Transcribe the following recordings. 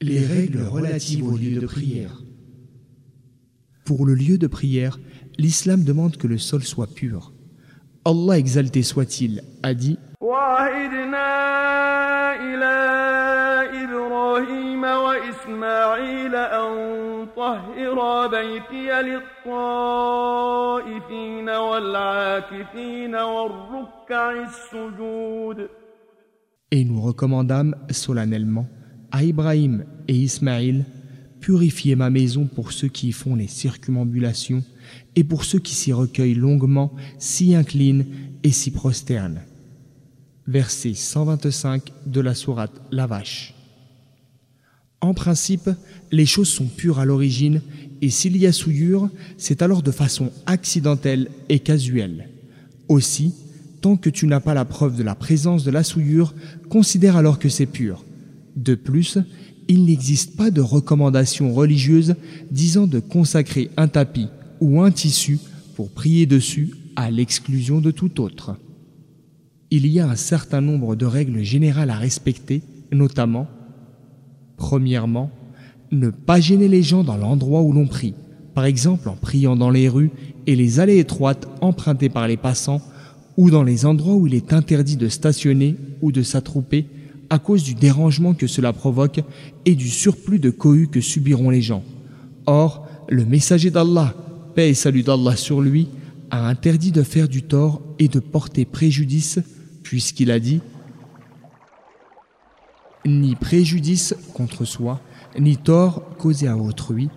Les règles relatives au lieu de prière. Pour le lieu de prière, l'islam demande que le sol soit pur. Allah exalté soit-il a dit Et nous recommandâmes solennellement à Ibrahim et Ismaïl Purifiez ma maison pour ceux qui y font les circumambulations et pour ceux qui s'y recueillent longuement, s'y inclinent et s'y prosternent. Verset 125 de la sourate La Vache. En principe, les choses sont pures à l'origine et s'il y a souillure, c'est alors de façon accidentelle et casuelle. Aussi, tant que tu n'as pas la preuve de la présence de la souillure, considère alors que c'est pur. De plus, il n'existe pas de recommandation religieuse disant de consacrer un tapis ou un tissu pour prier dessus à l'exclusion de tout autre. Il y a un certain nombre de règles générales à respecter, notamment Premièrement, ne pas gêner les gens dans l'endroit où l'on prie, par exemple en priant dans les rues et les allées étroites empruntées par les passants ou dans les endroits où il est interdit de stationner ou de s'attrouper à cause du dérangement que cela provoque et du surplus de cohue que subiront les gens. Or, le messager d'Allah, paix et salut d'Allah sur lui, a interdit de faire du tort et de porter préjudice, puisqu'il a dit Ni préjudice contre soi, ni tort causé à autrui.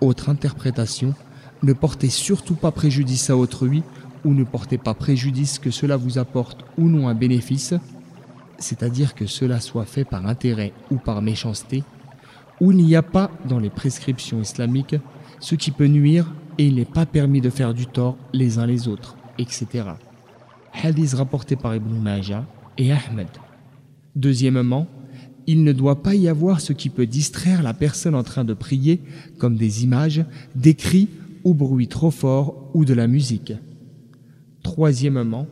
Autre interprétation, ne portez surtout pas préjudice à autrui, ou ne portez pas préjudice que cela vous apporte ou non un bénéfice, c'est-à-dire que cela soit fait par intérêt ou par méchanceté, où il n'y a pas dans les prescriptions islamiques ce qui peut nuire et il n'est pas permis de faire du tort les uns les autres, etc. Hadith rapporté par Ibn Majah et Ahmed. Deuxièmement, il ne doit pas y avoir ce qui peut distraire la personne en train de prier, comme des images, des cris ou bruits trop forts ou de la musique. Troisièmement,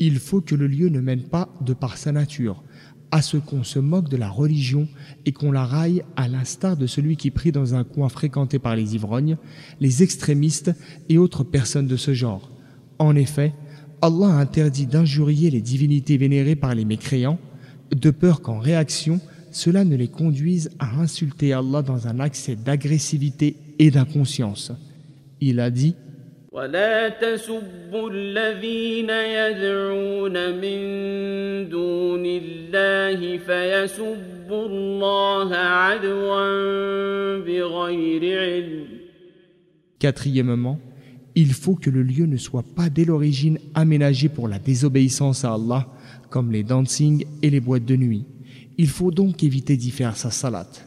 il faut que le lieu ne mène pas, de par sa nature, à ce qu'on se moque de la religion et qu'on la raille à l'instar de celui qui prie dans un coin fréquenté par les ivrognes, les extrémistes et autres personnes de ce genre. En effet, Allah interdit d'injurier les divinités vénérées par les mécréants, de peur qu'en réaction, cela ne les conduise à insulter Allah dans un accès d'agressivité et d'inconscience. Il a dit ولا تسبوا الذين يدعون من دون الله فيسبوا الله عدوا بغير علم Quatrièmement, il faut que le lieu ne soit pas dès l'origine aménagé pour la désobéissance à Allah, comme les dancing et les boîtes de nuit. Il faut donc éviter d'y faire sa salate.